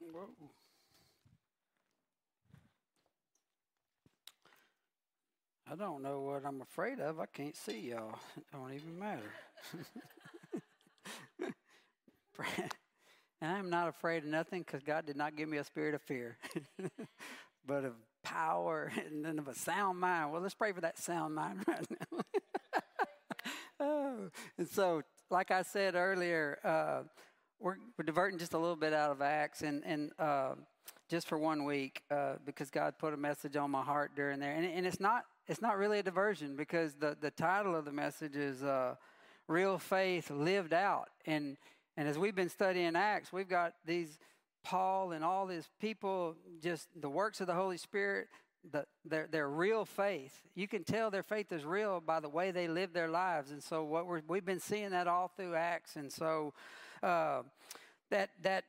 Whoa. I don't know what I'm afraid of. I can't see y'all. It don't even matter. and I'm not afraid of nothing because God did not give me a spirit of fear, but of power and then of a sound mind. Well, let's pray for that sound mind right now. oh, and so, like I said earlier, uh, we're, we're diverting just a little bit out of Acts and, and uh, just for one week uh, because God put a message on my heart during there. And, and it's not it's not really a diversion because the, the title of the message is uh, Real Faith Lived Out. And, and as we've been studying Acts, we've got these Paul and all these people, just the works of the Holy Spirit, the, their, their real faith. You can tell their faith is real by the way they live their lives. And so what we're, we've been seeing that all through Acts. And so uh, that, that,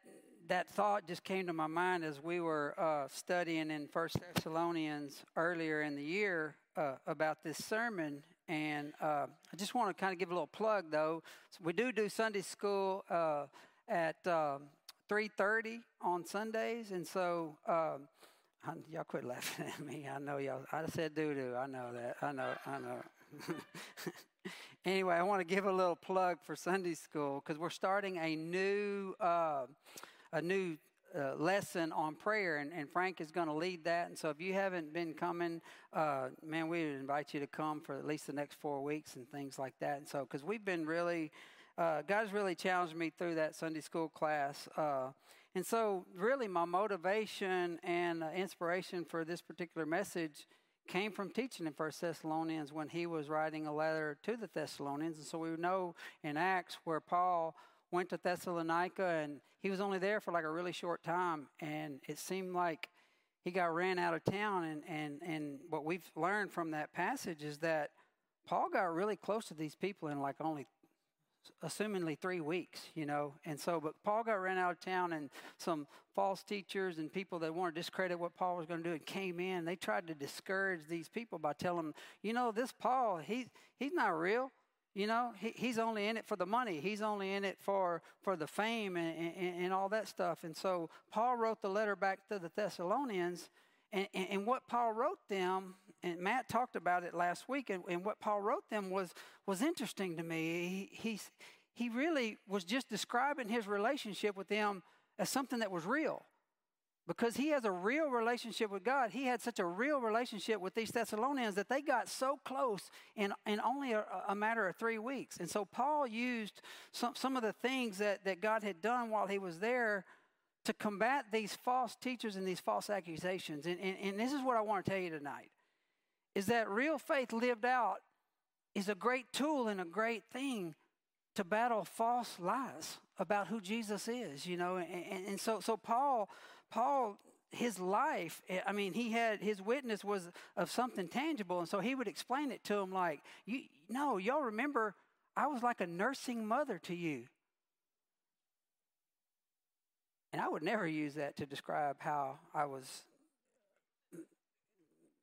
that thought just came to my mind as we were uh, studying in First Thessalonians earlier in the year uh, about this sermon, and uh, I just want to kind of give a little plug, though. So we do do Sunday school uh, at um, three thirty on Sundays, and so um, y'all quit laughing at me. I know y'all. I said doo doo. I know that. I know. I know. anyway, I want to give a little plug for Sunday school because we're starting a new uh, a new uh, lesson on prayer, and, and Frank is going to lead that. And so, if you haven't been coming, uh, man, we would invite you to come for at least the next four weeks and things like that. And so, because we've been really, uh, God's really challenged me through that Sunday school class. Uh, and so, really, my motivation and uh, inspiration for this particular message came from teaching in First Thessalonians when he was writing a letter to the Thessalonians. And so, we know in Acts where Paul went to Thessalonica, and he was only there for like a really short time. And it seemed like he got ran out of town. And, and, and what we've learned from that passage is that Paul got really close to these people in like only assumingly three weeks, you know. And so, but Paul got ran out of town, and some false teachers and people that wanted to discredit what Paul was going to do and came in. They tried to discourage these people by telling them, you know, this Paul, he, he's not real. You know, he, he's only in it for the money. He's only in it for, for the fame and, and, and all that stuff. And so Paul wrote the letter back to the Thessalonians. And, and, and, what Paul wrote them, and Matt talked about it last week, and, and what Paul wrote them was, was interesting to me. He, he, he really was just describing his relationship with them as something that was real because he has a real relationship with God. He had such a real relationship with these Thessalonians that they got so close in, in only a, a matter of three weeks. And so Paul used some, some of the things that, that God had done while he was there to combat these false teachers and these false accusations. And, and, and this is what I want to tell you tonight is that real faith lived out is a great tool and a great thing to battle false lies about who Jesus is, you know. And, and, so, so Paul Paul, his life, I mean, he had his witness was of something tangible, and so he would explain it to him like, "You know, y'all remember, I was like a nursing mother to you." And I would never use that to describe how I was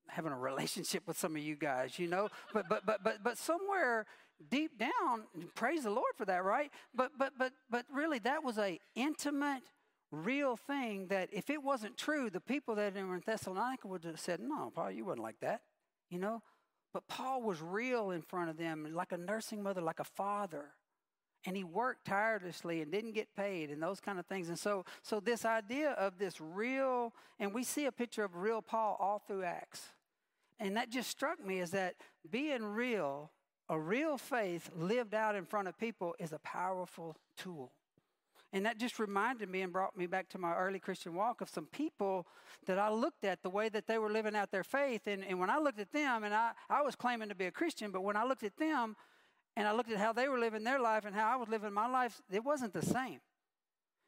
having a relationship with some of you guys, you know. But but but but but somewhere deep down, praise the Lord for that, right? But but but but really, that was a intimate real thing that if it wasn't true, the people that were in Thessalonica would have said, No, Paul, you wasn't like that, you know? But Paul was real in front of them, like a nursing mother, like a father. And he worked tirelessly and didn't get paid and those kind of things. And so, so this idea of this real, and we see a picture of real Paul all through Acts. And that just struck me is that being real, a real faith lived out in front of people is a powerful tool. And that just reminded me and brought me back to my early Christian walk of some people that I looked at the way that they were living out their faith. And, and when I looked at them, and I, I was claiming to be a Christian, but when I looked at them and I looked at how they were living their life and how I was living my life, it wasn't the same.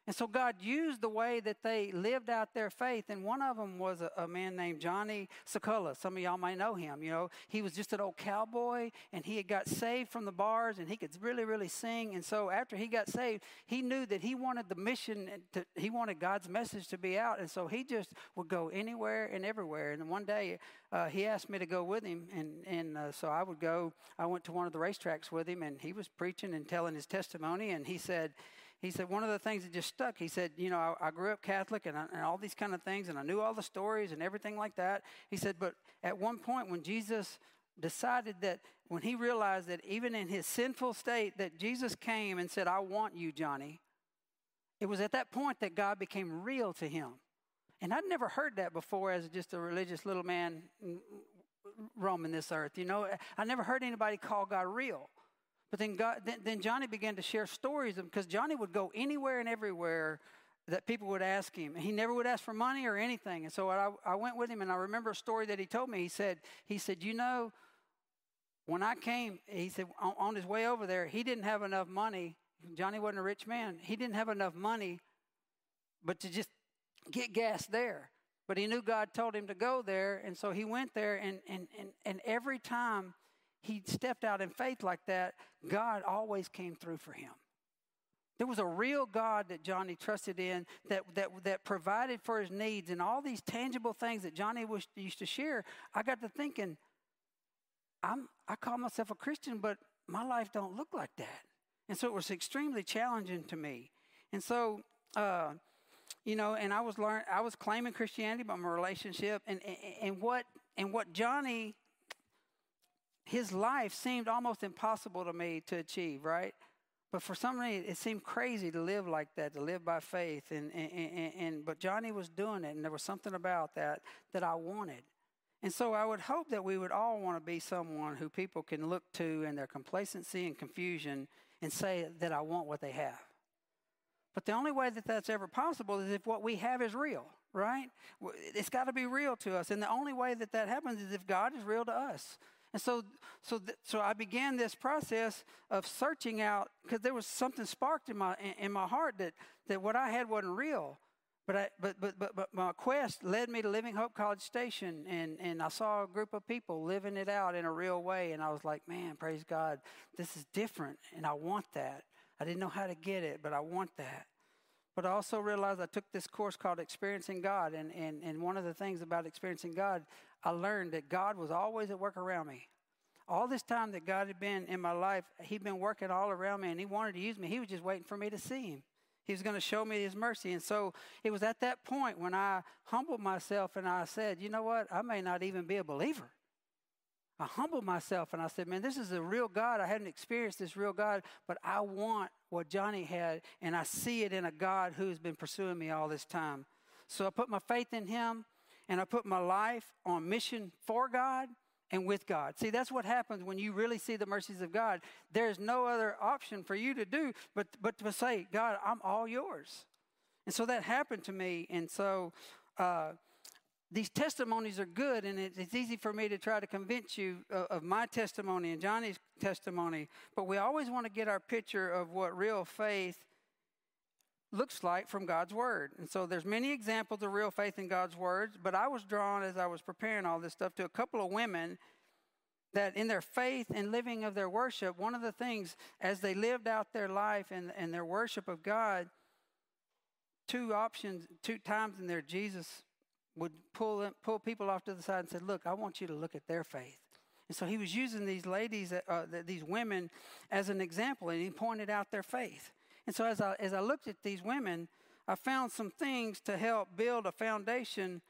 And so God used the way that they lived out their faith. And one of them was a, a, man named Johnny Sakula. Some of y'all might know him. You know, he was just an old cowboy and he had got saved from the bars and he could really, really sing. And so after he got saved, he knew that he wanted the mission, to, he wanted God's message to be out. And so he just would go anywhere and everywhere. And one day uh, he asked me to go with him. And, and uh, so I would go, I went to one of the racetracks with him and he was preaching and telling his testimony. And he said, he said one of the things that just stuck. He said, you know, I, I grew up Catholic and, I, and all these kind of things, and I knew all the stories and everything like that. He said, but at one point when Jesus decided that when he realized that even in his sinful state that Jesus came and said, I want you, Johnny, it was at that point that God became real to him. And I'd never heard that before as just a religious little man mm, mm, roaming this earth. You know, I never heard anybody call God real. But then, God, then, then Johnny began to share stories because Johnny would go anywhere and everywhere that people would ask him. He never would ask for money or anything. And so I, I went with him, and I remember a story that he told me. He said, he said, you know, when I came, he said, on, on his way over there, he didn't have enough money. Johnny wasn't a rich man. He didn't have enough money, but to just get gas there. But he knew God told him to go there, and so he went there, and, and, and, and every time he stepped out in faith like that, God always came through for him. There was a real God that Johnny trusted in that, that, that provided for his needs and all these tangible things that Johnny was, used to share. I got to thinking, I'm, I call myself a Christian, but my life don't look like that. And so it was extremely challenging to me. And so, uh, you know, and I was learn, I was claiming Christianity, but my relationship and, and, and what and what Johnny, his life seemed almost impossible to me to achieve, right? But for some reason, it seemed crazy to live like that, to live by faith. And, and, and, and but Johnny was doing it, and there was something about that that I wanted. And so I would hope that we would all want to be someone who people can look to in their complacency and confusion and say that I want what they have. But the only way that that's ever possible is if what we have is real, right? It's got to be real to us. And the only way that that happens is if God is real to us. And so, so, th- so I began this process of searching out because there was something sparked in my in, in my heart that that what I had wasn't real. But, I, but, but, but, but my quest led me to Living Hope College Station, and, and I saw a group of people living it out in a real way. And I was like, man, praise God, this is different, and I want that. I didn't know how to get it, but I want that. But I also realized I took this course called Experiencing God, and, and, and one of the things about experiencing God, I learned that God was always at work around me. All this time that God had been in my life, He'd been working all around me, and He wanted to use me. He was just waiting for me to see Him. He was going to show me his mercy. And so it was at that point when I humbled myself and I said, you know what? I may not even be a believer. I humbled myself and I said, man, this is a real God. I hadn't experienced this real God, but I want what Johnny had, and I see it in a God who's been pursuing me all this time. So I put my faith in him and I put my life on mission for God and with God. See, that's what happens when you really see the mercies of God. There's no other option for you to do but, but to say, God, I'm all yours. And so that happened to me. And so uh, these testimonies are good, and it, it's easy for me to try to convince you of, of my testimony and Johnny's testimony. But we always want to get our picture of what real faith looks like from God's word. And so there's many examples of real faith in God's words, but I was drawn as I was preparing all this stuff to a couple of women that in their faith and living of their worship, one of the things as they lived out their life and, and their worship of God, two options, two times in there, Jesus would pull pull people off to the side and said, "Look, I want you to look at their faith." And so he was using these ladies, uh, these women, as an example, and he pointed out their faith. And so as I, as I looked at these women, I found some things to help build a foundation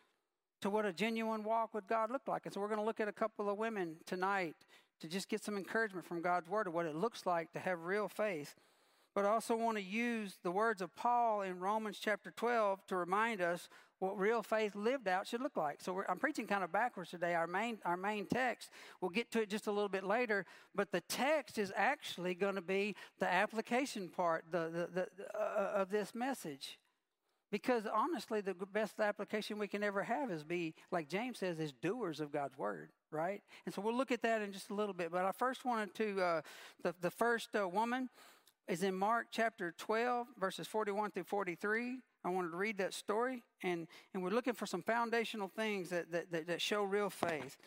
to what a genuine walk with God looked like. And so we're going to look at a couple of women tonight to just get some encouragement from God's word of what it looks like to have real faith. But I also want to use the words of Paul in Romans chapter 12 to remind us what real faith lived out should look like. So I'm preaching kind of backwards today. Our main, our main text, we'll get to it just a little bit later, but the text is actually going to be the application part the, the, the uh, of this message. Because honestly, the best application we can ever have is be, like James says, is doers of God's word, right? And so we'll look at that in just a little bit. But I first wanted to, uh, the, the first uh, woman is in Mark chapter 12, verses 41 through 43. I wanted to read that story, and, and we're looking for some foundational things that, that, that, that show real faith.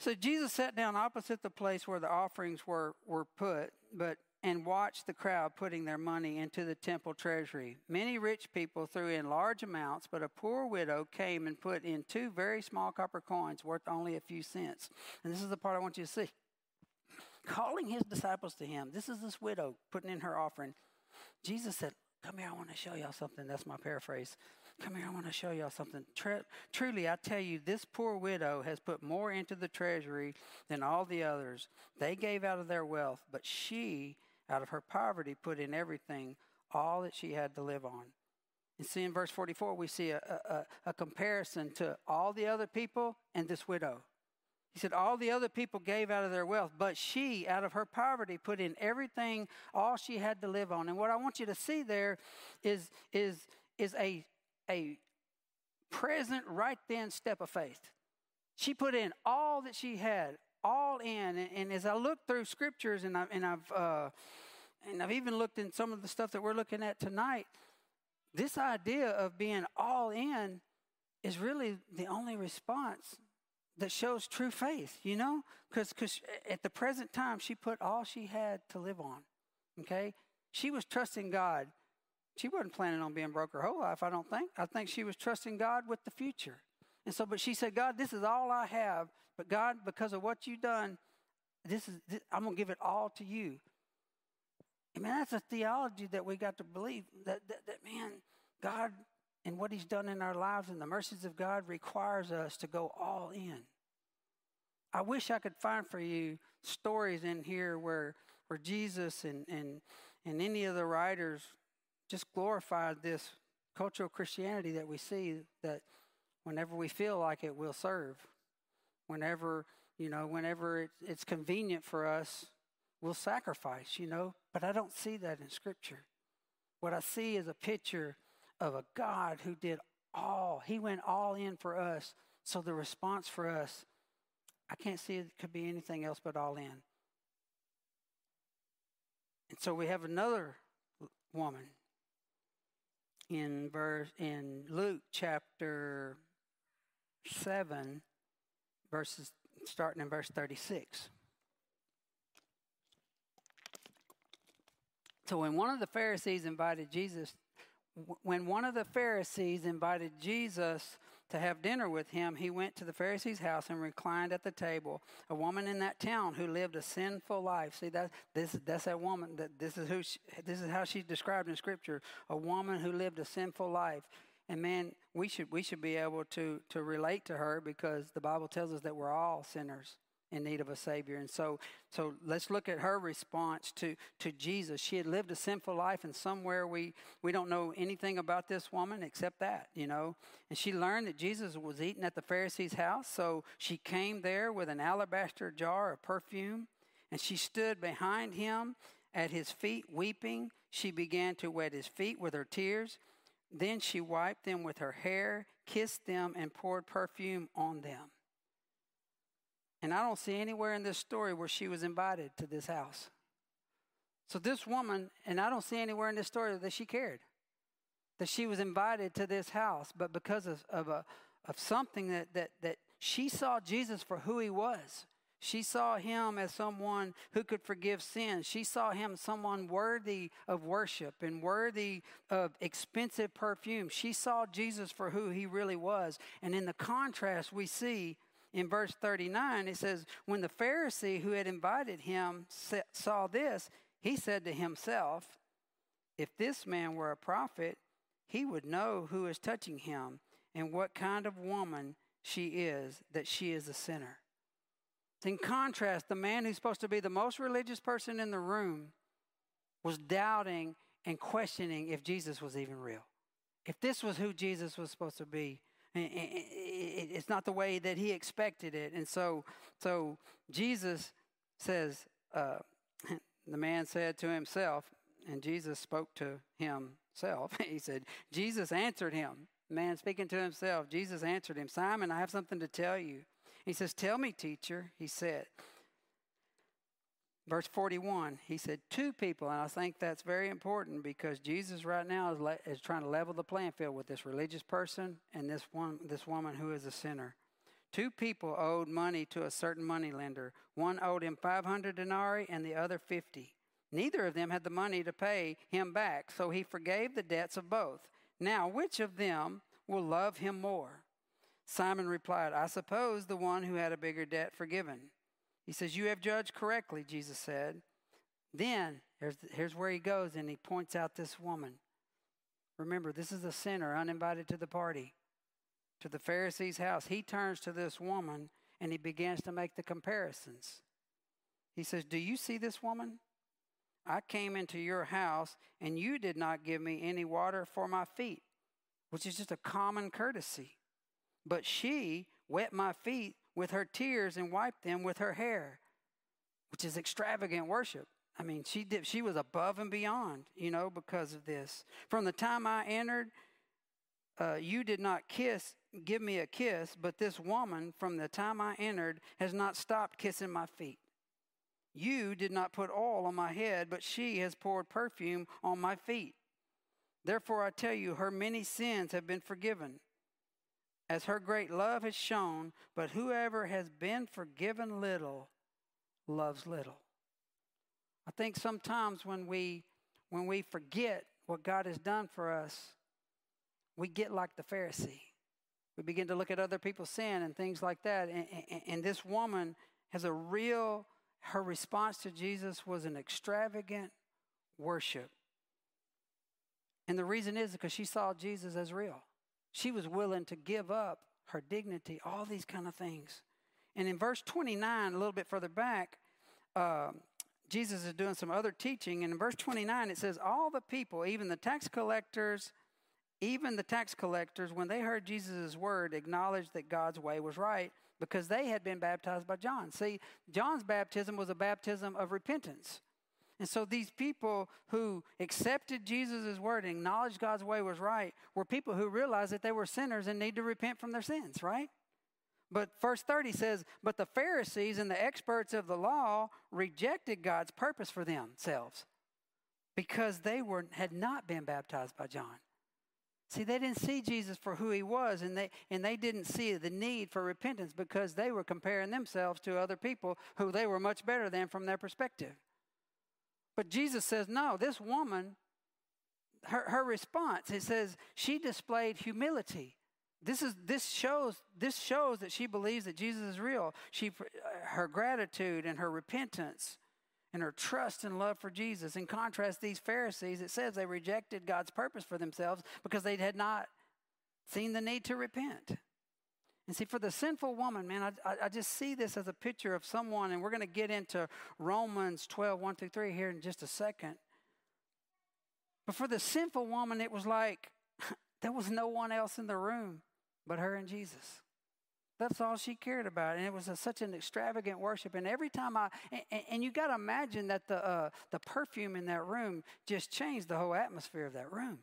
So Jesus sat down opposite the place where the offerings were, were put, but and watched the crowd putting their money into the temple treasury. Many rich people threw in large amounts, but a poor widow came and put in two very small copper coins worth only a few cents. And this is the part I want you to see. Calling his disciples to him, this is this widow putting in her offering. Jesus said, Come here, I want to show y'all something. That's my paraphrase. Come here, I want to show y'all something. truly, I tell you, this poor widow has put more into the treasury than all the others. They gave out of their wealth, but she, out of her poverty, put in everything, all that she had to live on. And see in verse 44, we see a, a, a comparison to all the other people and this widow. He said, All the other people gave out of their wealth, but she, out of her poverty, put in everything, all she had to live on. And what I want you to see there is, is, is a, a present, right then step of faith. She put in all that she had, all in. And, and as I look through scriptures, and, I, and, I've, uh, and I've even looked in some of the stuff that we're looking at tonight, this idea of being all in is really the only response that shows true faith, you know? Because at the present time, she put all she had to live on, okay? She was trusting God. She wasn't planning on being broke her whole life, I don't think. I think she was trusting God with the future. And so, but she said, God, this is all I have. But God, because of what you've done, this is, this, I'm going to give it all to you. I mean, that's a theology that we got to believe that, that, that man, God and what He's done in our lives and the mercies of God requires us to go all in. I wish I could find for you stories in here where, where Jesus and, and, and any of the writers just glorified this cultural Christianity that we see that whenever we feel like it, we'll serve. Whenever, you know, whenever it, it's convenient for us, we'll sacrifice, you know. But I don't see that in Scripture. What I see is a picture of a God who did all, He went all in for us. So the response for us, I can't see it could be anything else but all in. And so we have another woman in verse in Luke chapter 7 verses starting in verse 36. So when one of the Pharisees invited Jesus when one of the Pharisees invited Jesus to have dinner with him, he went to the Pharisee's house and reclined at the table. A woman in that town who lived a sinful life. See that this that's that woman that this is who she, this is how she's described in Scripture. A woman who lived a sinful life. And man, we should we should be able to to relate to her because the Bible tells us that we're all sinners in need of a savior. And so, so let's look at her response to, to Jesus. She had lived a sinful life, and somewhere we, we don't know anything about this woman except that, you know. And she learned that Jesus was eating at the Pharisee's house, so she came there with an alabaster jar of perfume, and she stood behind him at his feet, weeping. She began to wet his feet with her tears. Then she wiped them with her hair, kissed them, and poured perfume on them. And I don't see anywhere in this story where she was invited to this house. So this woman, and I don't see anywhere in this story that she cared that she was invited to this house, but because of, of, a, of something that, that, that she saw Jesus for who he was. She saw him as someone who could forgive sins. She saw him someone worthy of worship and worthy of expensive perfume. She saw Jesus for who he really was. And in the contrast, we see in verse 39, it says, When the Pharisee who had invited him saw this, he said to himself, If this man were a prophet, he would know who is touching him and what kind of woman she is, that she is a sinner. In contrast, the man who's supposed to be the most religious person in the room was doubting and questioning if Jesus was even real. If this was who Jesus was supposed to be, it's not the way that he expected it. And so, so Jesus says, uh, the man said to himself, and Jesus spoke to himself. he said, Jesus answered him. Man speaking to himself, Jesus answered him, Simon, I have something to tell you. He says, Tell me, teacher, he said. Verse 41, he said, Two people, and I think that's very important because Jesus right now is, le- is trying to level the playing field with this religious person and this, one, this woman who is a sinner. Two people owed money to a certain money lender. One owed him 500 denarii and the other 50. Neither of them had the money to pay him back, so he forgave the debts of both. Now, which of them will love him more? Simon replied, I suppose the one who had a bigger debt forgiven. He says, You have judged correctly, Jesus said. Then, here's, here's where he goes and he points out this woman. Remember, this is a sinner uninvited to the party, to the Pharisee's house. He turns to this woman and he begins to make the comparisons. He says, Do you see this woman? I came into your house and you did not give me any water for my feet, which is just a common courtesy. But she wet my feet with her tears and wiped them with her hair, which is extravagant worship. I mean, she did, she was above and beyond, you know, because of this. From the time I entered, uh, you did not kiss, give me a kiss, but this woman, from the time I entered, has not stopped kissing my feet. You did not put oil on my head, but she has poured perfume on my feet. Therefore, I tell you, her many sins have been forgiven, as her great love has shown, but whoever has been forgiven little loves little. I think sometimes when we when we forget what God has done for us, we get like the Pharisee. We begin to look at other people's sin and things like that. And, and, and this woman has a real, her response to Jesus was an extravagant worship. And the reason is because she saw Jesus as real. She was willing to give up her dignity, all these kind of things. And in verse 29, a little bit further back, uh, Jesus is doing some other teaching. And in verse 29, it says, All the people, even the tax collectors, even the tax collectors, when they heard Jesus' word, acknowledged that God's way was right because they had been baptized by John. See, John's baptism was a baptism of repentance. And so these people who accepted Jesus' word and acknowledged God's way was right were people who realized that they were sinners and need to repent from their sins, right? But verse 30 says, But the Pharisees and the experts of the law rejected God's purpose for themselves because they were, had not been baptized by John. See, they didn't see Jesus for who he was, and they, and they didn't see the need for repentance because they were comparing themselves to other people who they were much better than from their perspective. But Jesus says, No, this woman, her, her response, it says, she displayed humility. This is this shows this shows that she believes that Jesus is real. She her gratitude and her repentance and her trust and love for Jesus. In contrast, these Pharisees, it says they rejected God's purpose for themselves because they had not seen the need to repent. And see, for the sinful woman, man, I, I just see this as a picture of someone, and we're going to get into Romans 12, 1 through 3 here in just a second. But for the sinful woman, it was like there was no one else in the room but her and Jesus. That's all she cared about, and it was a, such an extravagant worship. And every time I, and, and you got to imagine that the uh, the perfume in that room just changed the whole atmosphere of that room.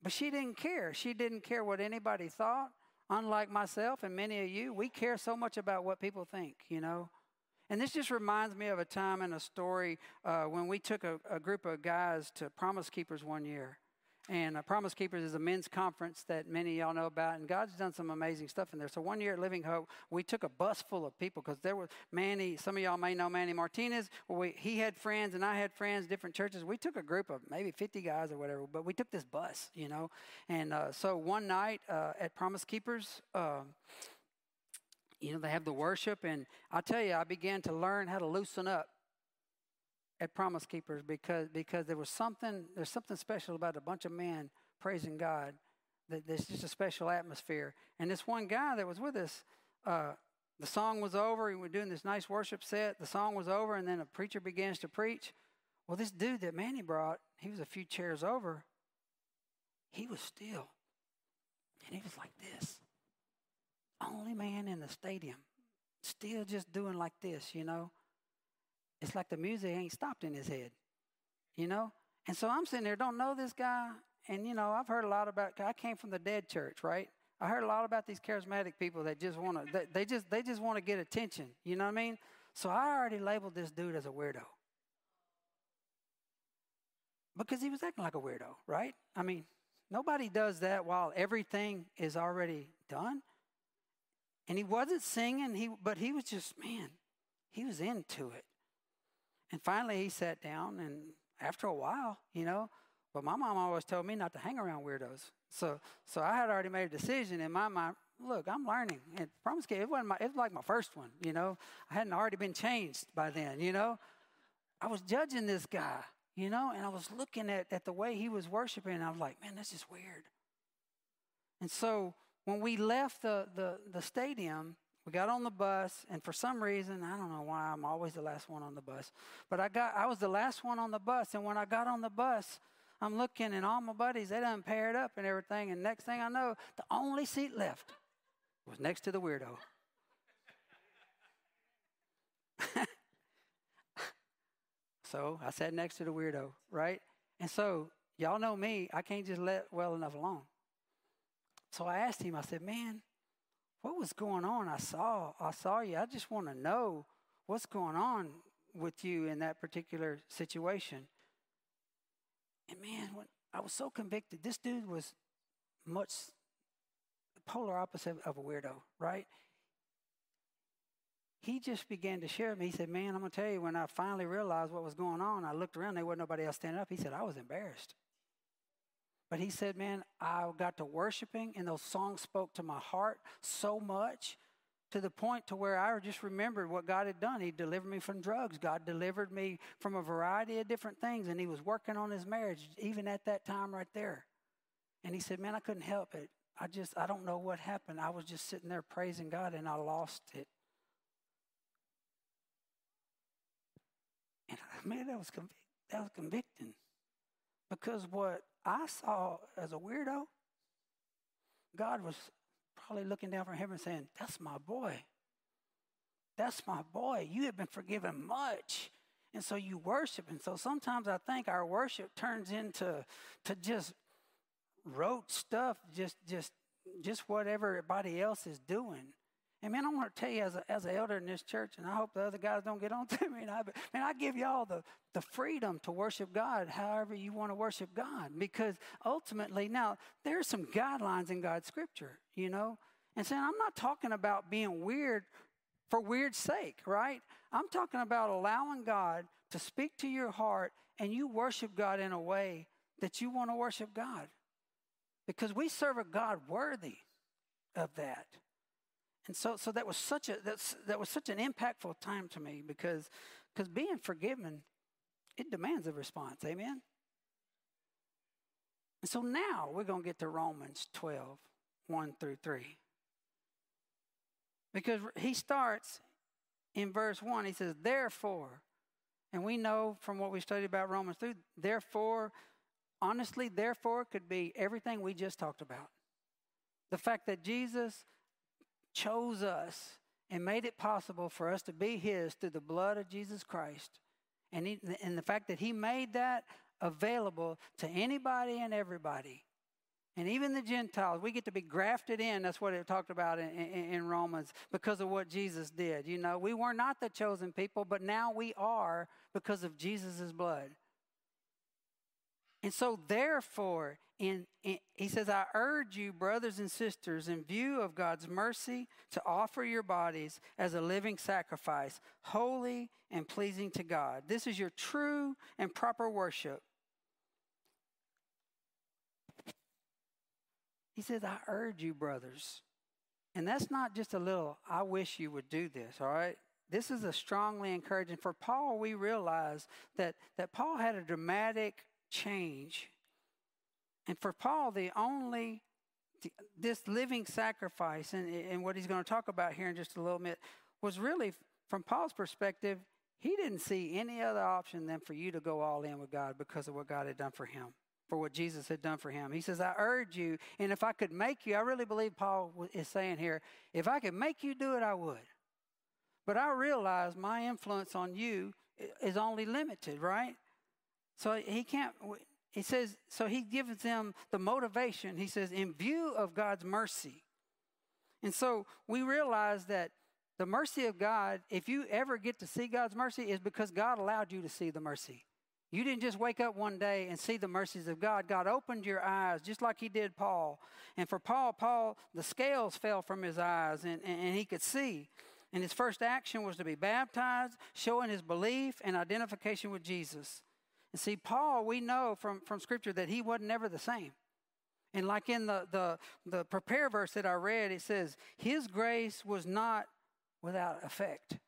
But she didn't care. She didn't care what anybody thought. Unlike myself and many of you, we care so much about what people think. You know. And this just reminds me of a time and a story uh, when we took a, a group of guys to Promise Keepers one year. And uh, Promise Keepers is a men's conference that many of y'all know about, and God's done some amazing stuff in there. So one year at Living Hope, we took a bus full of people because there was Manny. Some of y'all may know Manny Martinez. We, he had friends, and I had friends, different churches. We took a group of maybe 50 guys or whatever, but we took this bus, you know. And uh, so one night uh, at Promise Keepers. Um, you know, they have the worship, and I tell you, I began to learn how to loosen up at Promise Keepers because because there was something there's something special about a bunch of men praising God. That there's just a special atmosphere. And this one guy that was with us, uh, the song was over. We were doing this nice worship set. The song was over, and then a preacher begins to preach. Well, this dude that Manny brought, he was a few chairs over. He was still, and he was like this. Only man in the stadium, still just doing like this, you know it's like the music ain't stopped in his head, you know? And so I'm sitting there, don't know this guy. And, you know, I've heard a lot about, I came from the dead church, right? I heard a lot about these charismatic people that just want to, they, just, they just want to get attention. You know what I mean? So I already labeled this dude as a weirdo. Because he was acting like a weirdo, right? I mean, nobody does that while everything is already done. And he wasn't singing, he, but he was just, man, he was into it. And finally, he sat down, and after a while, you know, but my mom always told me not to hang around weirdos. So, so I had already made a decision in my mind. Look, I'm learning. And promise you, it wasn't my, it was like my first one. You know, I hadn't already been changed by then. You know, I was judging this guy, you know, and I was looking at, at the way he was worshiping, and I was like, man, that's just weird. And so when we left the, the, the stadium, we got on the bus, and for some reason, I don't know why I'm always the last one on the bus, but I got I was the last one on the bus, and when I got on the bus, I'm looking, and all my buddies they done paired up and everything, and next thing I know, the only seat left was next to the weirdo. so I sat next to the weirdo, right? And so y'all know me, I can't just let well enough alone. So I asked him, I said, Man, what was going on? I saw, I saw you. I just want to know what's going on with you in that particular situation. And man, when I was so convicted. This dude was much polar opposite of a weirdo, right? He just began to share with me. He said, Man, I'm going to tell you, when I finally realized what was going on, I looked around, there wasn't nobody else standing up. He said, I was embarrassed. But he said, Man, I got to worshiping, and those songs spoke to my heart so much to the point to where I just remembered what God had done. He delivered me from drugs. God delivered me from a variety of different things, and He was working on His marriage even at that time right there. And he said, Man, I couldn't help it. I just, I don't know what happened. I was just sitting there praising God, and I lost it. And man, that was, that was convicting. Because what I saw as a weirdo, God was probably looking down from heaven saying, That's my boy. That's my boy. You have been forgiven much. And so you worship. And so sometimes I think our worship turns into to just rote stuff, just just just what everybody else is doing. And man, I want to tell you as, a, as an elder in this church, and I hope the other guys don't get on to me. And I, man, I give y'all the, the freedom to worship God however you want to worship God. Because ultimately, now, there's some guidelines in God's scripture, you know? And saying, I'm not talking about being weird for weird's sake, right? I'm talking about allowing God to speak to your heart and you worship God in a way that you want to worship God. Because we serve a God worthy of that. And so, so that was such a that's, that was such an impactful time to me because because being forgiven, it demands a response. Amen. And so now we're going to get to Romans 12, 1 through 3. Because he starts in verse 1, he says, Therefore, and we know from what we studied about Romans 3, therefore, honestly, therefore could be everything we just talked about. The fact that Jesus chose us and made it possible for us to be His through the blood of Jesus Christ. And, he, and the fact that He made that available to anybody and everybody. And even the Gentiles, we get to be grafted in. That's what it talked about in, in, in, Romans because of what Jesus did. You know, we were not the chosen people, but now we are because of Jesus' blood. And so, therefore, in, in, he says, I urge you, brothers and sisters, in view of God's mercy, to offer your bodies as a living sacrifice, holy and pleasing to God. This is your true and proper worship. He says, I urge you, brothers. And that's not just a little, I wish you would do this, all right? This is a strongly encouraging. For Paul, we realize that, that Paul had a dramatic change. And for Paul, the only, this living sacrifice, and, and what he's going to talk about here in just a little bit, was really, from Paul's perspective, he didn't see any other option than for you to go all in with God because of what God had done for him, for what Jesus had done for him. He says, I urge you, and if I could make you, I really believe Paul is saying here, if I could make you do it, I would. But I realize my influence on you is only limited, right? So he can't, he says, so he gives them the motivation. He says, in view of God's mercy. And so we realize that the mercy of God, if you ever get to see God's mercy, is because God allowed you to see the mercy. You didn't just wake up one day and see the mercies of God. God opened your eyes just like He did Paul. And for Paul, Paul, the scales fell from his eyes and, and, and he could see. And his first action was to be baptized, showing his belief and identification with Jesus. And see, Paul, we know from, from Scripture that he wasn't ever the same. And like in the, the, the prepare verse that I read, it says, His grace was not without effect.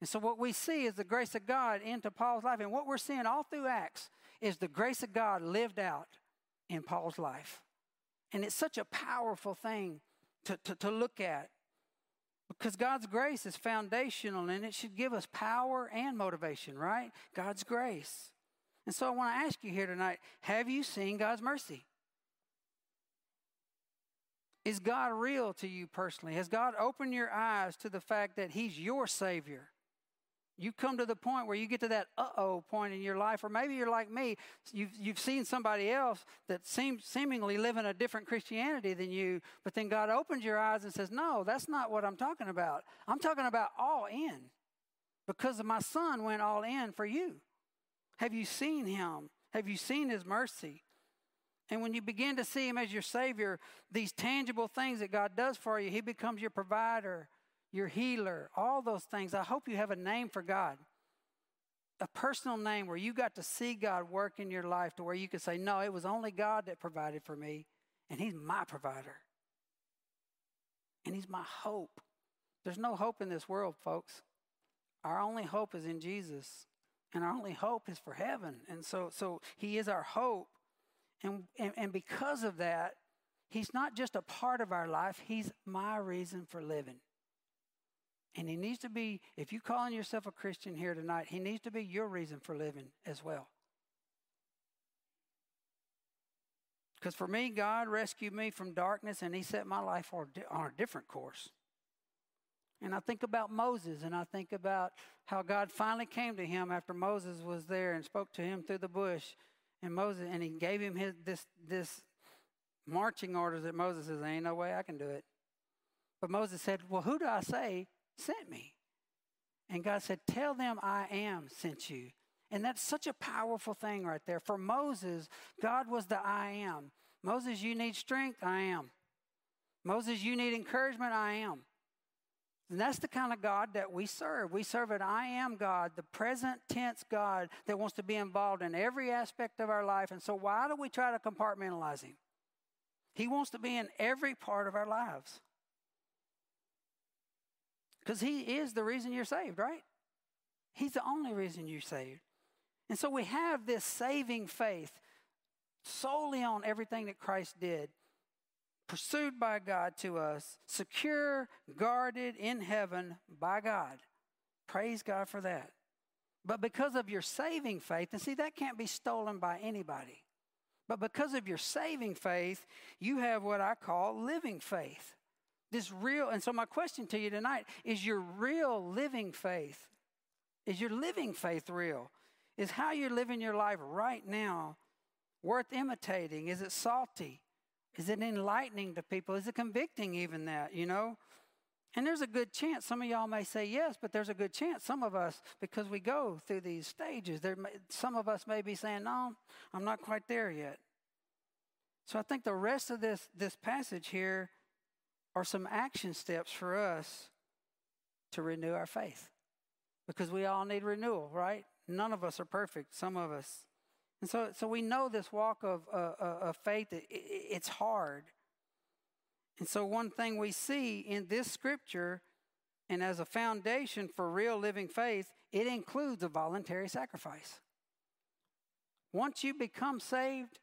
And so, what we see is the grace of God into Paul's life. And what we're seeing all through Acts is the grace of God lived out in Paul's life. And it's such a powerful thing to, to, to look at because God's grace is foundational and it should give us power and motivation, right? God's grace. And so I want to ask you here tonight have you seen God's mercy? Is God real to you personally? Has God opened your eyes to the fact that He's your Savior? You come to the point where you get to that uh oh point in your life, or maybe you're like me. You've, you've seen somebody else that seems seemingly living a different Christianity than you, but then God opens your eyes and says, No, that's not what I'm talking about. I'm talking about all in because my son went all in for you. Have you seen him? Have you seen his mercy? And when you begin to see him as your Savior, these tangible things that God does for you, he becomes your provider your healer, all those things. I hope you have a name for God, a personal name where you got to see God work in your life to where you can say, No, it was only God that provided for me, and He's my provider. And He's my hope. There's no hope in this world, folks. Our only hope is in Jesus, and our only hope is for heaven. And so, so He is our hope. And, and, and because of that, He's not just a part of our life, He's my reason for living. And he needs to be, if you're calling yourself a Christian here tonight, he needs to be your reason for living as well. Because for me, God rescued me from darkness and he set my life on a different course. And I think about Moses and I think about how God finally came to him after Moses was there and spoke to him through the bush. And Moses, and he gave him his, this, this marching orders that Moses says, Ain't no way I can do it. But Moses said, Well, who do I say sent me. And God said, Tell them I am sent you. And that's such a powerful thing right there. For Moses, God was the I am. Moses, you need strength? I am. Moses, you need encouragement? I am. And that's the kind of God that we serve. We serve an I am God, the present tense God that wants to be involved in every aspect of our life. And so, why do we try to compartmentalize Him? He wants to be in every part of our lives. Because He is the reason you're saved, right? He's the only reason you're saved. And so we have this saving faith solely on everything that Christ did, pursued by God to us, secure, guarded in heaven by God. Praise God for that. But because of your saving faith, and see, that can't be stolen by anybody. But because of your saving faith, you have what I call living faith. This real, and so my question to you tonight is your real living faith, is your living faith real? Is how you're living your life right now worth imitating? Is it salty? Is it enlightening to people? Is it convicting, even that, you know? And there's a good chance some of y'all may say yes, but there's a good chance some of us, because we go through these stages, there may, some of us may be saying, "No, I'm not quite there yet." So I think the rest of this this passage here are some action steps for us to renew our faith. Because we all need renewal, right? None of us are perfect, some of us. And so, so we know this walk of, uh, uh of faith, it, it's hard. And so, one thing we see in this scripture, and as a foundation for real living faith, it includes a voluntary sacrifice. Once you become saved,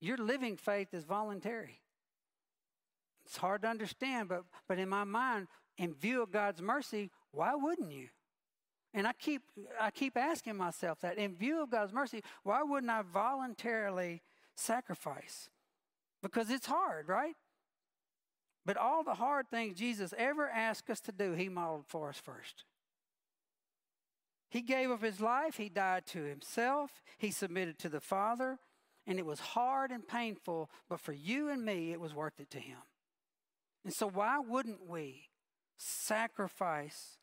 your living faith is voluntary. It's hard to understand, but, but in my mind, in view of God's mercy, why wouldn't you? And I keep, I keep asking myself that in view of God's mercy, why wouldn't I voluntarily sacrifice? Because it's hard, right? But all the hard things Jesus ever asked us to do, He modeled for us first. He gave up His life, He died to Himself, He submitted to the Father, and it was hard and painful, but for you and me, it was worth it to Him. And so, why wouldn't we sacrifice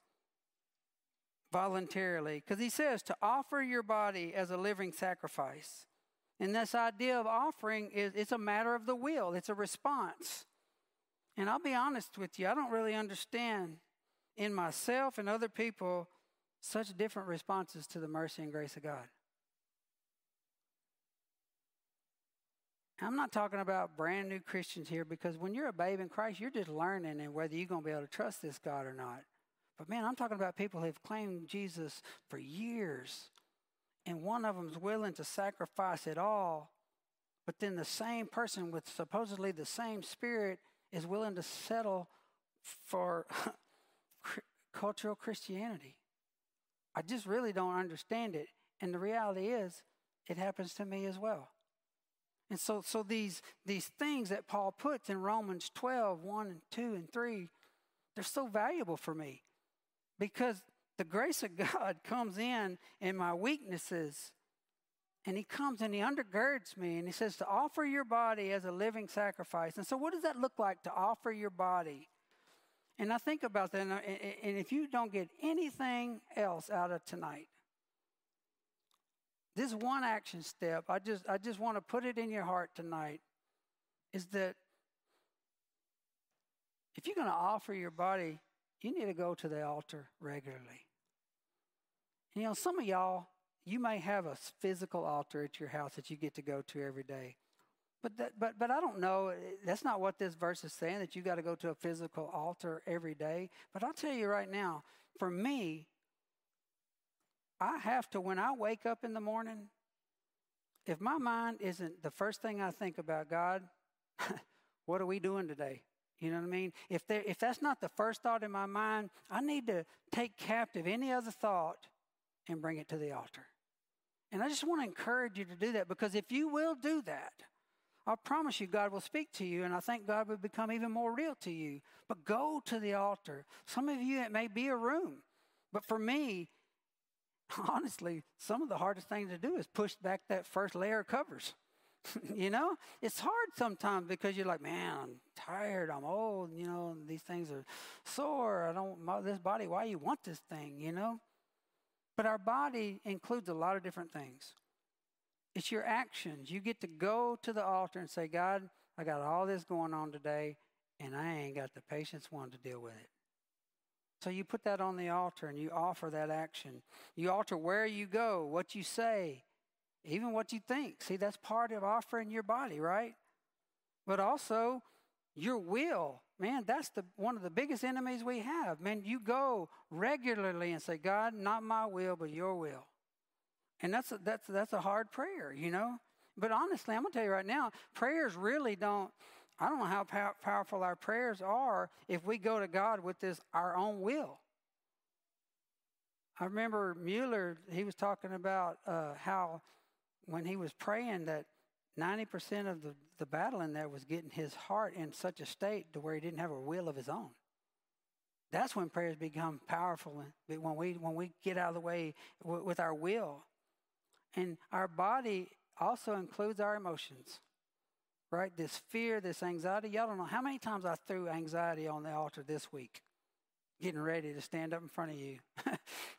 voluntarily? Because he says to offer your body as a living sacrifice. And this idea of offering is it's a matter of the will, it's a response. And I'll be honest with you, I don't really understand in myself and other people such different responses to the mercy and grace of God. I'm not talking about brand new Christians here because when you're a babe in Christ, you're just learning and whether you're going to be able to trust this God or not. But man, I'm talking about people who have claimed Jesus for years, and one of them's willing to sacrifice it all, but then the same person with supposedly the same spirit is willing to settle for cultural Christianity. I just really don't understand it. And the reality is, it happens to me as well. And so, so these, these things that Paul puts in Romans 12, 1 and 2 and 3, they're so valuable for me because the grace of God comes in in my weaknesses. And he comes and he undergirds me and he says to offer your body as a living sacrifice. And so, what does that look like to offer your body? And I think about that, and if you don't get anything else out of tonight, this one action step, I just, I just want to put it in your heart tonight, is that if you're going to offer your body, you need to go to the altar regularly. You know, some of y'all, you may have a physical altar at your house that you get to go to every day. But, that, but, but I don't know. Eh, that's not what this verse is saying, that you got to go to a physical altar every day. But I'll tell you right now, for me, I have to, when I wake up in the morning, if my mind isn't the first thing I think about, God, what are we doing today? You know what I mean? If, there, if that's not the first thought in my mind, I need to take captive any other thought and bring it to the altar. And I just want to encourage you to do that because if you will do that, I promise you, God will speak to you, and I think God will become even more real to you. But go to the altar. Some of you, it may be a room. But for me, honestly, some of the hardest thing to do is push back that first layer of covers. you know, it's hard sometimes because you're like, man, I'm tired, I'm old, you know, these things are sore. I don't want this body. Why you want this thing, you know? But our body includes a lot of different things. It's your actions. You get to go to the altar and say, God, I got all this going on today, and I ain't got the patience one to deal with it. So you put that on the altar and you offer that action. You alter where you go, what you say, even what you think. See, that's part of offering your body, right? But also your will. Man, that's the one of the biggest enemies we have. Man, you go regularly and say, God, not my will, but your will. And that's a, that's that's a hard prayer, you know. But honestly, I'm gonna tell you right now, prayers really don't. I don't know how pow- powerful our prayers are if we go to God with this our own will. I remember Mueller. He was talking about uh, how when he was praying that 90% of the, the battle in there was getting his heart in such a state to where he didn't have a will of his own. That's when prayers become powerful when we when we get out of the way with our will. And our body also includes our emotions, right? This fear, this anxiety. Y'all don't know how many times I threw anxiety on the altar this week, getting ready to stand up in front of you.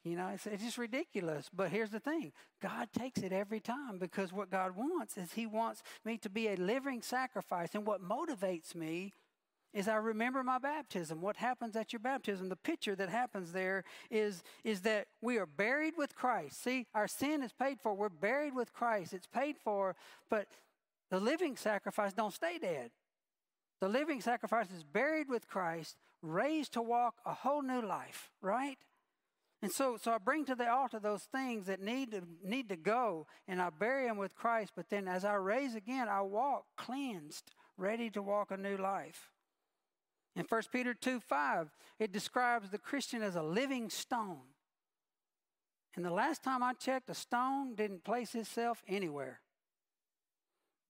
you know, it's, it's just ridiculous. But here's the thing God takes it every time because what God wants is He wants me to be a living sacrifice. And what motivates me is I remember my baptism. What happens at your baptism? The picture that happens there is, is that we are buried with Christ. See, our sin is paid for. We're buried with Christ. It's paid for, but the living sacrifice don't stay dead. The living sacrifice is buried with Christ, raised to walk a whole new life, right? And so, so I bring to the altar those things that need to, need to go, and I bury them with Christ. But then as I raise again, I walk cleansed, ready to walk a new life. In 1 Peter 2 5, it describes the Christian as a living stone. And the last time I checked, a stone didn't place itself anywhere.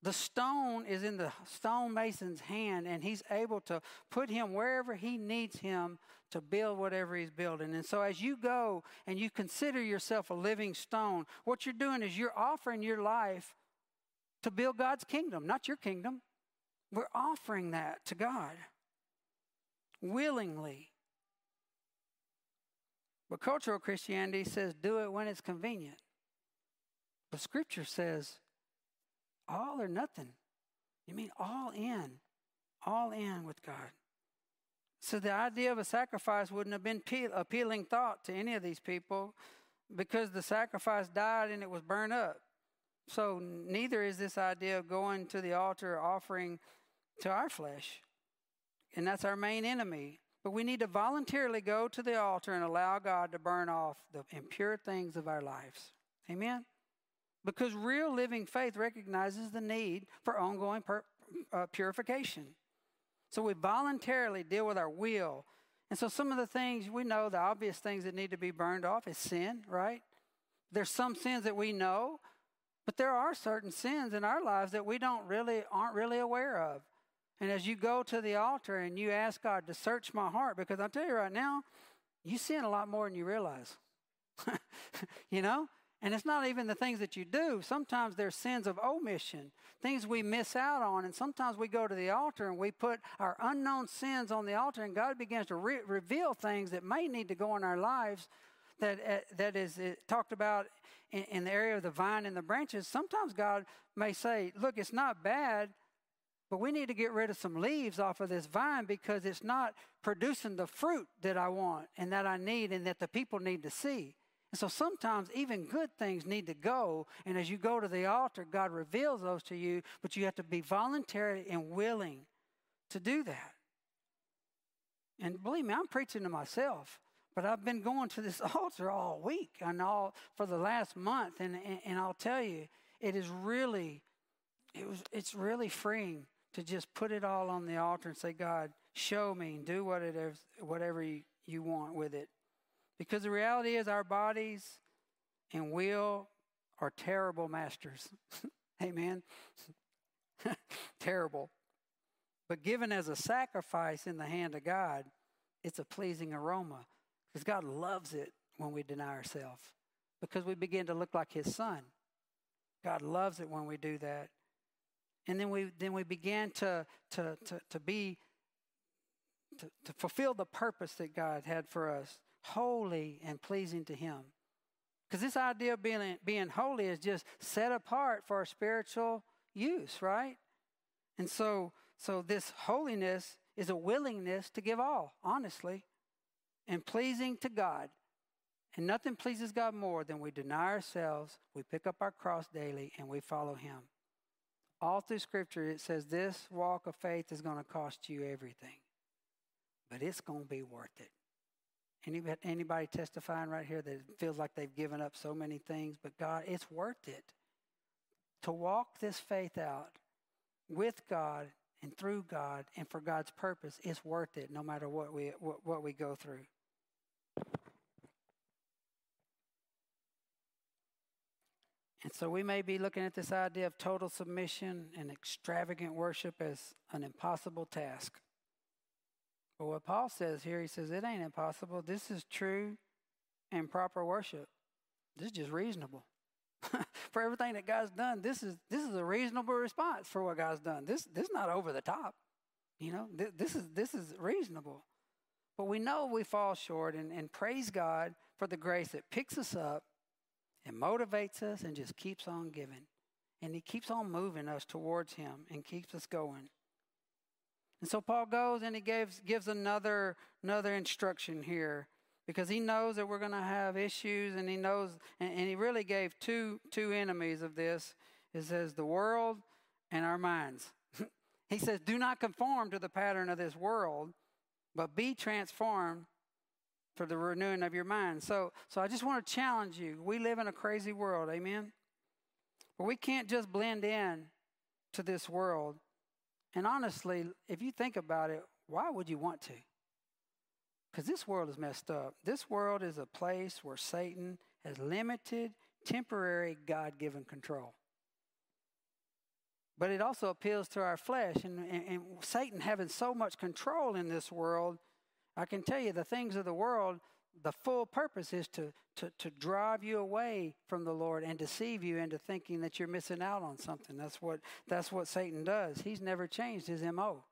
The stone is in the stonemason's hand, and he's able to put him wherever he needs him to build whatever he's building. And so, as you go and you consider yourself a living stone, what you're doing is you're offering your life to build God's kingdom, not your kingdom. We're offering that to God willingly. But cultural Christianity says do it when it's convenient. But Scripture says all or nothing. You mean all in, all in with God. So the idea of a sacrifice wouldn't have been appealing thought to any of these people because the sacrifice died and it was burned up. So neither is this idea of going to the altar offering to our flesh. And that's our main enemy. But we need to voluntarily go to the altar and allow God to burn off the impure things of our lives. Amen? Because real living faith recognizes the need for ongoing per, uh, purification. So we voluntarily deal with our will. And so some of the things we know, the obvious things that need to be burned off is sin, right? There's some sins that we know, but there are certain sins in our lives that we don't really aren't really aware of. And as you go to the altar and you ask God to search my heart, because I'll tell you right now, you sin a lot more than you realize. you know? And it's not even the things that you do. Sometimes there's sins of omission, things we miss out on. And sometimes we go to the altar and we put our unknown sins on the altar, and God begins to re- reveal things that may need to go in our lives that, uh, that is uh, talked about in, in the area of the vine and the branches. Sometimes God may say, Look, it's not bad but we need to get rid of some leaves off of this vine because it's not producing the fruit that I want and that I need and that the people need to see. And so sometimes even good things need to go. And as you go to the altar, God reveals those to you, but you have to be voluntary and willing to do that. And believe me, I'm preaching to myself, but I've been going to this altar all week and all for the last month. And, and, and I'll tell you, it is really, it was, it's really freeing to just put it all on the altar and say, God, show me and do whatever you, you want with it. Because the reality is, our bodies and will are terrible masters. Amen. terrible. But given as a sacrifice in the hand of God, it's a pleasing aroma because God loves it when we deny ourselves because we begin to look like His Son. God loves it when we do that. And then we then we began to to to, to be to, to fulfill the purpose that God had for us, holy and pleasing to Him. Because this idea of being being holy is just set apart for spiritual use, right? And so so this holiness is a willingness to give all, honestly, and pleasing to God. And nothing pleases God more than we deny ourselves, we pick up our cross daily, and we follow Him all through Scripture, it says this walk of faith is going to cost you everything, but it's going to be worth it. Anybody, anybody testifying right here that feels like they've given up so many things, but God, it's worth it. To walk this faith out with God and through God and for God's purpose is worth it no matter what we, what, what we go through. And so we may be looking at this idea of total submission and extravagant worship as an impossible task. But what Paul says here, he says, it ain't impossible. This is true and proper worship. This is just reasonable. for everything that God's done, this is this is a reasonable response for what God's done. This this is not over the top. You know, th- this is this is reasonable. But we know we fall short and, and praise God for the grace that picks us up and motivates us and just keeps on giving. And He keeps on moving us towards Him and keeps us going. And so Paul goes and he gives, gives another, another instruction here because he knows that we're going to have issues and he knows, and, and he really gave two, two enemies of this. It says the world and our minds. he says, Do not conform to the pattern of this world, but be transformed for the renewing of your mind. So, so I just want to challenge you. We live in a crazy world, amen? But we can't just blend in to this world. And honestly, if you think about it, why would you want to? Because this world is messed up. This world is a place where Satan has limited, temporary, God given control. But it also appeals to our flesh. And, and, and Satan having so much control in this world I can tell you the things of the world, the full purpose is to, to, to drive you away from the Lord and deceive you into thinking that you're missing out on something. That's what, that's what Satan does. He's never changed his MO.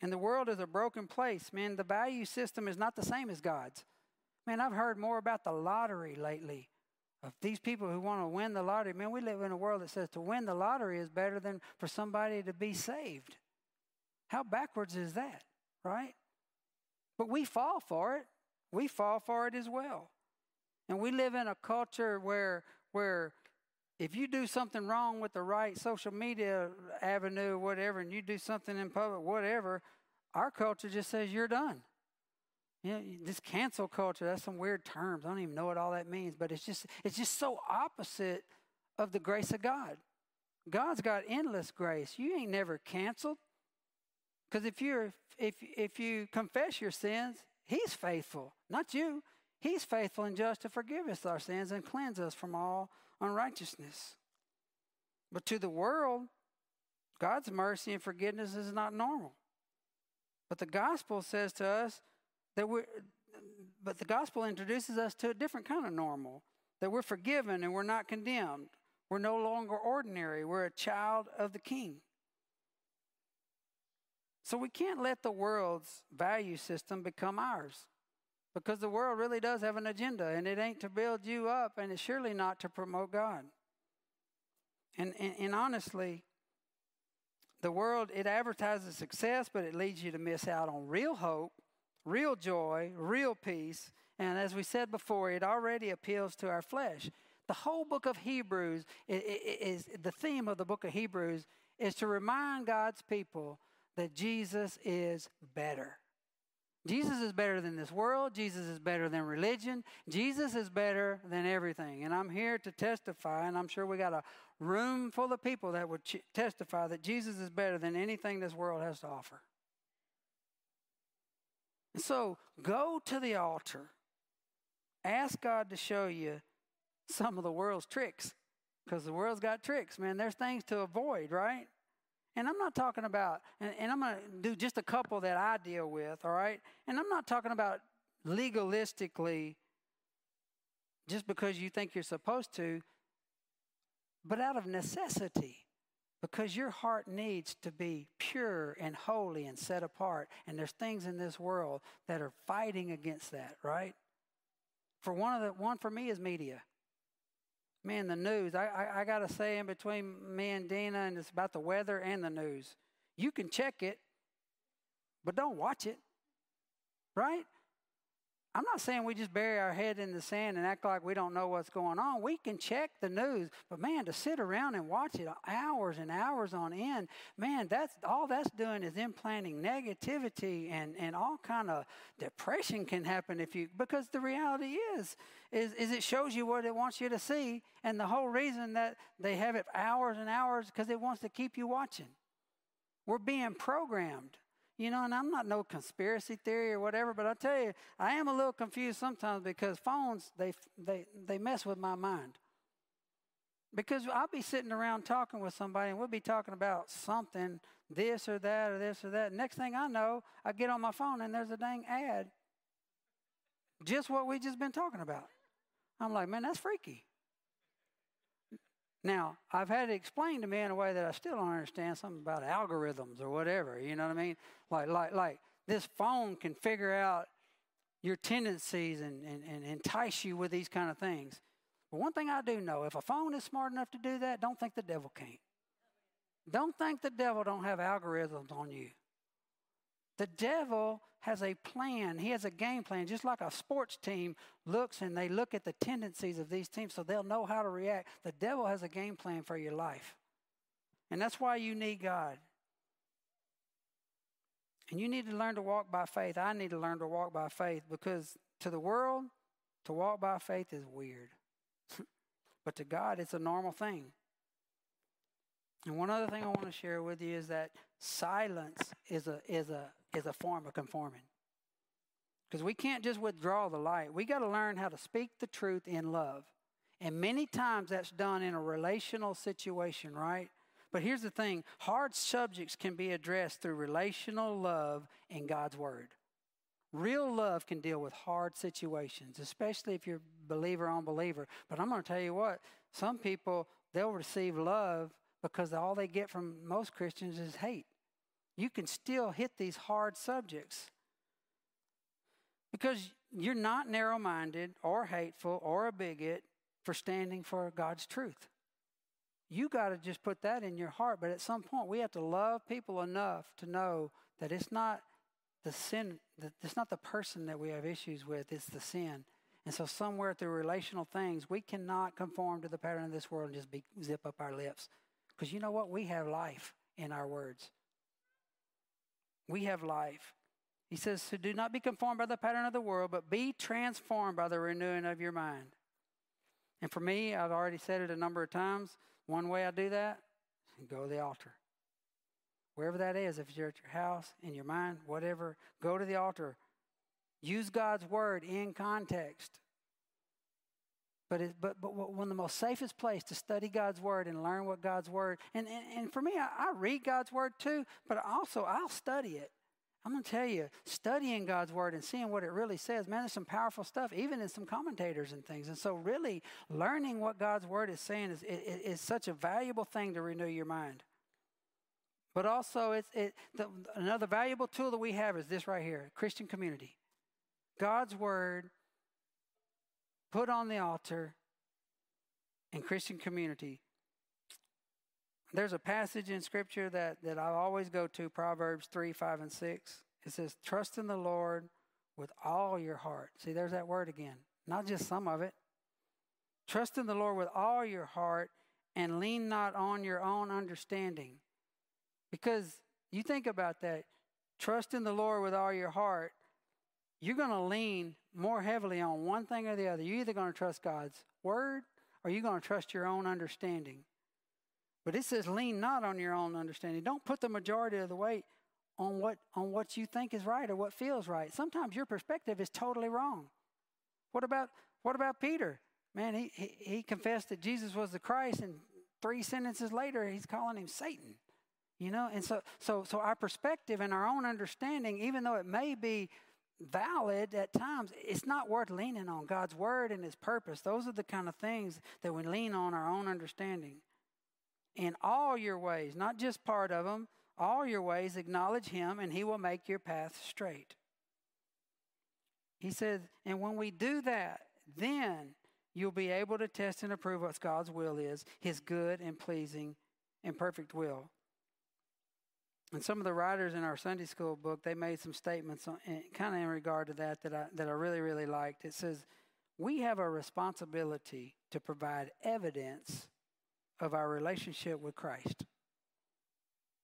And the world is a broken place. Man, the value system is not the same as God's. Man, I've heard more about the lottery lately of these people who want to win the lottery. Man, we live in a world that says to win the lottery is better than for somebody to be saved. How backwards is that, right? But we fall for it. We fall for it as well. And we live in a culture where where if you do something wrong with the right social media avenue whatever, and you do something in public, whatever, Our culture just says you're done. You know, this cancel culture, that's some weird terms. I don't even know what all that means, but it's just it's just so opposite of the grace of God. God's got endless grace. You ain't never canceled. Because if you're if if you confess your sins, He's faithful, not you. He's faithful and just to forgive us our sins and cleanse us from all unrighteousness. But to the world, God's mercy and forgiveness is not normal. But the gospel says to us that we're, but the gospel introduces us to a different kind of normal that we're forgiven and we're not condemned. We're no longer ordinary. We're a child of the king. So we can't let the world's value system become ours because the world really does have an agenda and it ain't to build you up and it's surely not to promote God. And, and, and honestly, the world, it advertises success, but it leads you to miss out on real hope, real joy, real peace. And as we said before, it already appeals to our flesh. The whole book of Hebrews is, is, the theme of the book of Hebrews is to remind God's people that Jesus is better. Jesus is better than this world. Jesus is better than religion. Jesus is better than everything. And I'm here to testify, and I'm sure we got a room full of people that would ch- testify that Jesus is better than anything this world has to offer. And so go to the altar. Ask God to show you some of the world's tricks because the world's got tricks, man. There's things to avoid, right? And I'm not talking about, and, and I'm going to do just a couple that I deal with, all right? And I'm not talking about legalistically just because you think you're supposed to, but out of necessity because your heart needs to be pure and holy and set apart. And there's things in this world that are fighting against that, right? For one of the one for me is media. Man, the news. I, I, I got to say, in between me and Dina, and it's about the weather and the news. You can check it, but don't watch it, right? I'm not saying we just bury our head in the sand and act like we don't know what's going on. We can check the news, but man, to sit around and watch it hours and hours on end, man, that's all that's doing is implanting negativity and, and all kind of depression can happen if you because the reality is, is is it shows you what it wants you to see, and the whole reason that they have it hours and hours because it wants to keep you watching. We're being programmed. You know, and I'm not no conspiracy theory or whatever, but I tell you, I am a little confused sometimes because phones they they they mess with my mind. Because I'll be sitting around talking with somebody and we'll be talking about something, this or that or this or that. Next thing I know, I get on my phone and there's a dang ad. Just what we just been talking about. I'm like, man, that's freaky. Now, I've had it explained to me in a way that I still don't understand something about algorithms or whatever. You know what I mean? Like, like, like this phone can figure out your tendencies and, and, and entice you with these kind of things. But one thing I do know, if a phone is smart enough to do that, don't think the devil can't. Don't think the devil don't have algorithms on you. The devil has a plan. He has a game plan, just like a sports team looks and they look at the tendencies of these teams so they'll know how to react. The devil has a game plan for your life. And that's why you need God. And you need to learn to walk by faith. I need to learn to walk by faith because to the world, to walk by faith is weird. but to God, it's a normal thing. And one other thing I want to share with you is that silence is a, is a, is a form of conforming. Because we can't just withdraw the light. We got to learn how to speak the truth in love. And many times that's done in a relational situation, right? But here's the thing hard subjects can be addressed through relational love in God's Word. Real love can deal with hard situations, especially if you're believer on believer. But I'm going to tell you what, some people, they'll receive love because all they get from most Christians is hate you can still hit these hard subjects. Because you're not narrow minded or hateful or a bigot for standing for God's truth. You got to just put that in your heart. But at some point, we have to love people enough to know that it's not the sin, that it's not the person that we have issues with, it's the sin. And so, somewhere through relational things, we cannot conform to the pattern of this world and just be, zip up our lips. Because you know what? We have life in our words. We have life. He says, So do not be conformed by the pattern of the world, but be transformed by the renewing of your mind. And for me, I've already said it a number of times. One way I do that, go to the altar. Wherever that is, if you're at your house, in your mind, whatever, go to the altar. Use God's word in context. But, it, but, but one of the most safest place to study God's word and learn what God's word, and, and, and for me, I, I read God's word too, but also I'll study it. I'm going to tell you, studying God's word and seeing what it really says, man, there's some powerful stuff, even in some commentators and things. And so, really, learning what God's word is saying is, is, is such a valuable thing to renew your mind. But also, it's, it, the, another valuable tool that we have is this right here Christian community. God's word put on the altar in Christian community. There's a passage in Scripture that, that I always go to Proverbs 3, 5, and 6. It says, Trust in the Lord with all your heart. See, there's that word again, not just some of it. Trust in the Lord with all your heart and lean not on your own understanding. Because you think about that. Trust in the Lord with all your heart. You're going to lean more heavily on one thing or the other. You're either going to trust God's word or you're going to trust your own understanding. But it says lean not on your own understanding. Don't put the majority of the weight on what on what you think is right or what feels right. Sometimes your perspective is totally wrong. What about what about Peter? Man, he, he, he confessed that Jesus was the Christ, and three sentences later, he's calling him Satan. You know, and so so so our perspective and our own understanding, even though it may be valid at times, it's not worth leaning on. God's word and his purpose. Those are the kind of things that we lean on our own understanding. In all your ways, not just part of them, all your ways acknowledge him and he will make your path straight. He says, and when we do that, then you'll be able to test and approve what God's will is, his good and pleasing and perfect will. And some of the writers in our Sunday school book, they made some statements kind of in regard to that that I, that I really, really liked. It says, We have a responsibility to provide evidence of our relationship with Christ.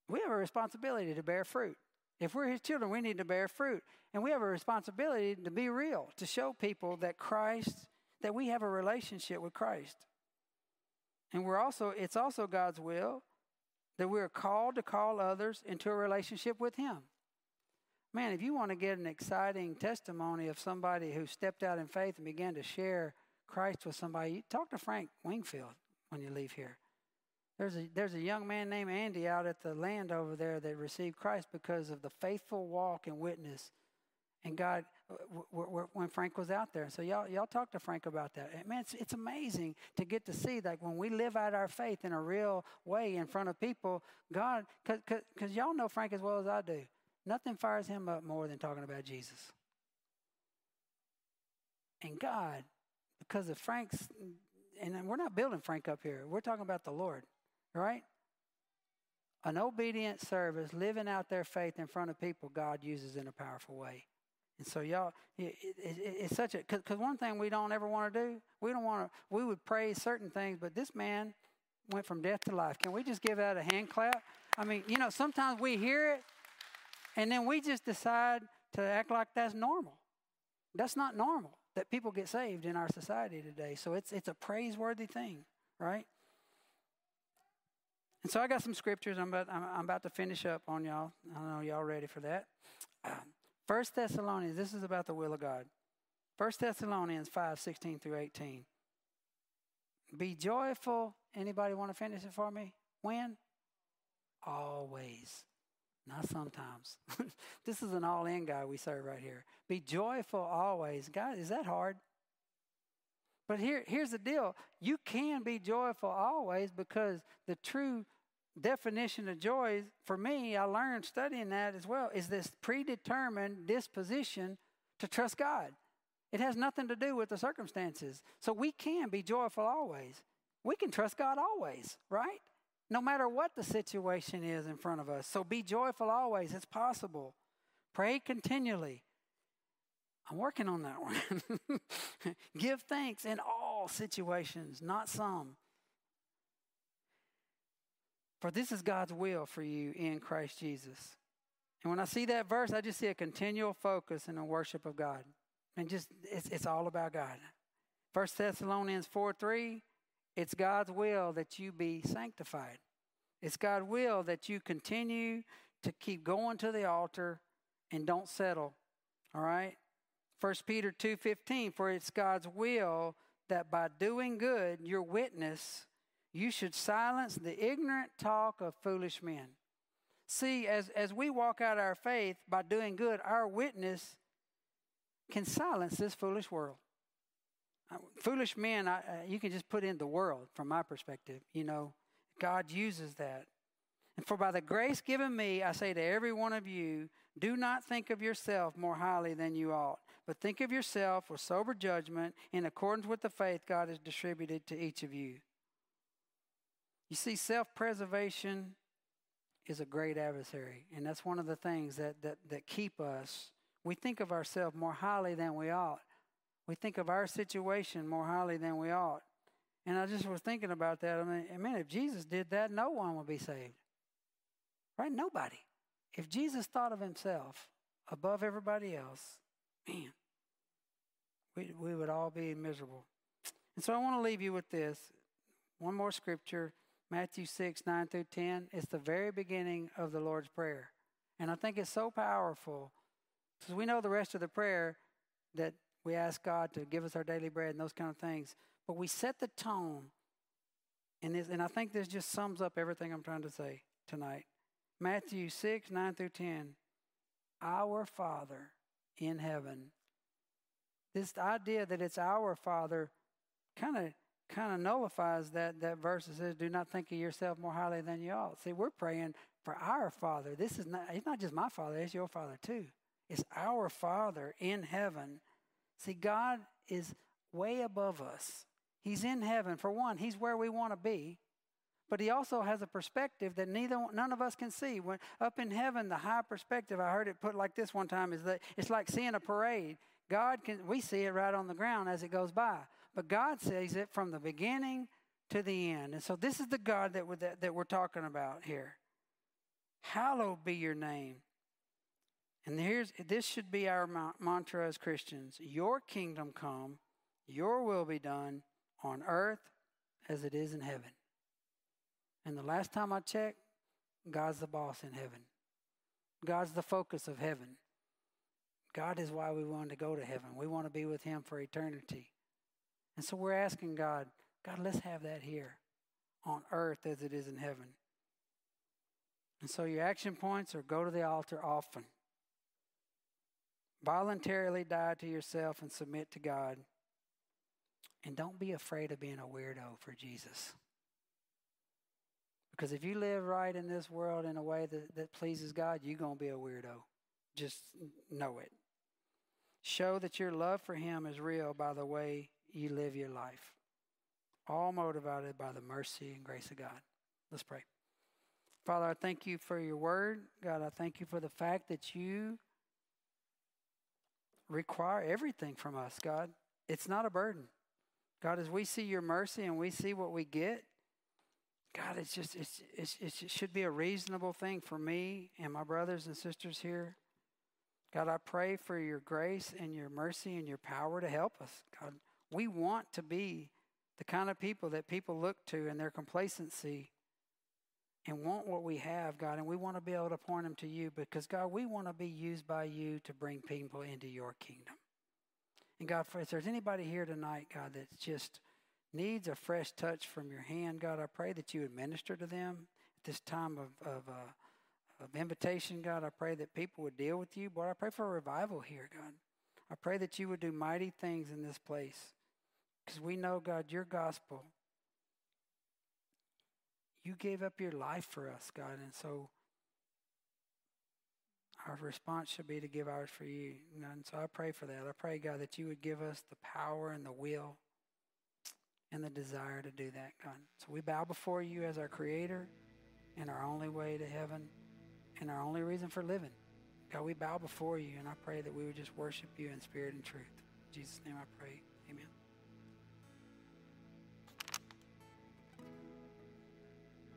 We have a responsibility to bear fruit. If we're His children, we need to bear fruit. And we have a responsibility to be real, to show people that Christ, that we have a relationship with Christ. And we're also, it's also God's will that we're called to call others into a relationship with Him. Man, if you want to get an exciting testimony of somebody who stepped out in faith and began to share Christ with somebody, talk to Frank Wingfield when you leave here. There's a, there's a young man named Andy out at the land over there that received Christ because of the faithful walk and witness. And God when Frank was out there. So y'all, y'all talk to Frank about that. And man, it's, it's amazing to get to see like when we live out our faith in a real way in front of people, God, because y'all know Frank as well as I do. Nothing fires him up more than talking about Jesus. And God, because of Frank's, and we're not building Frank up here, we're talking about the Lord, right? An obedient service, living out their faith in front of people, God uses in a powerful way. And so, y'all, it, it, it's such a, because one thing we don't ever want to do, we don't want to, we would praise certain things, but this man went from death to life. Can we just give that a hand clap? I mean, you know, sometimes we hear it and then we just decide to act like that's normal. That's not normal that people get saved in our society today. So it's, it's a praiseworthy thing, right? And so I got some scriptures I'm about, I'm, I'm about to finish up on y'all. I don't know y'all ready for that. Um, First Thessalonians, this is about the will of God. First Thessalonians 5, 16 through 18. Be joyful. Anybody want to finish it for me? When? Always. Not sometimes. this is an all in guy we serve right here. Be joyful always. God, is that hard? But here, here's the deal you can be joyful always because the true definition of joy for me, I learned studying that as well, is this predetermined disposition to trust God. It has nothing to do with the circumstances. So we can be joyful always. We can trust God always, right? No matter what the situation is in front of us. So be joyful always. It's possible. Pray continually. I'm working on that one. Give thanks in all situations, not some. For this is God's will for you in Christ Jesus. And when I see that verse, I just see a continual focus in the worship of God. And just, it's, it's all about God. First Thessalonians 4 3, it's God's will that you be sanctified. It's God's will that you continue to keep going to the altar and don't settle. All right? 1 Peter 2:15 for it's God's will that by doing good your witness you should silence the ignorant talk of foolish men. See, as, as we walk out our faith by doing good, our witness can silence this foolish world. Uh, foolish men, I, uh, you can just put in the world from my perspective. You know, God uses that. And for by the grace given me, I say to every one of you, do not think of yourself more highly than you ought, but think of yourself with sober judgment in accordance with the faith God has distributed to each of you. You see, self preservation is a great adversary, and that's one of the things that, that, that keep us. We think of ourselves more highly than we ought. We think of our situation more highly than we ought. And I just was thinking about that. I mean, I mean, if Jesus did that, no one would be saved. Right? Nobody. If Jesus thought of himself above everybody else, man, we, we would all be miserable. And so I want to leave you with this. One more scripture, Matthew 6, 9 through 10. It's the very beginning of the Lord's Prayer. And I think it's so powerful because we know the rest of the prayer that we ask God to give us our daily bread and those kind of things. But we set the tone. And, this, and I think this just sums up everything I'm trying to say tonight. Matthew 6, 9 through 10. Our Father in heaven. This idea that it's our Father kind of kind of nullifies that, that verse that says, Do not think of yourself more highly than you ought. See, we're praying for our Father. This is not, it's not just my Father, it's your Father too. It's our Father in heaven. See, God is way above us. He's in heaven. For one, He's where we want to be. But he also has a perspective that neither none of us can see. When up in heaven, the high perspective, I heard it put like this one time, is that it's like seeing a parade. God can we see it right on the ground as it goes by. But God sees it from the beginning to the end. And so this is the God that we're, that, that we're talking about here. Hallowed be your name. And here's this should be our mantra as Christians. Your kingdom come, your will be done on earth as it is in heaven. And the last time I checked, God's the boss in heaven. God's the focus of heaven. God is why we want to go to heaven. We want to be with Him for eternity. And so we're asking God, God, let's have that here on earth as it is in heaven. And so your action points are go to the altar often. Voluntarily die to yourself and submit to God. And don't be afraid of being a weirdo for Jesus. Because if you live right in this world in a way that, that pleases God, you're going to be a weirdo. Just know it. Show that your love for Him is real by the way you live your life, all motivated by the mercy and grace of God. Let's pray. Father, I thank you for your word. God, I thank you for the fact that you require everything from us, God. It's not a burden. God, as we see your mercy and we see what we get, God, it's just, it's, it's, it should be a reasonable thing for me and my brothers and sisters here. God, I pray for your grace and your mercy and your power to help us. God, we want to be the kind of people that people look to in their complacency and want what we have, God, and we want to be able to point them to you because, God, we want to be used by you to bring people into your kingdom. And, God, if there's anybody here tonight, God, that's just needs a fresh touch from your hand, God, I pray that you would minister to them at this time of, of, uh, of invitation, God. I pray that people would deal with you. But I pray for a revival here, God. I pray that you would do mighty things in this place because we know, God, your gospel. You gave up your life for us, God, and so our response should be to give ours for you. And so I pray for that. I pray, God, that you would give us the power and the will and the desire to do that, God. So we bow before you as our creator and our only way to heaven and our only reason for living. God, we bow before you and I pray that we would just worship you in spirit and truth. In Jesus' name I pray.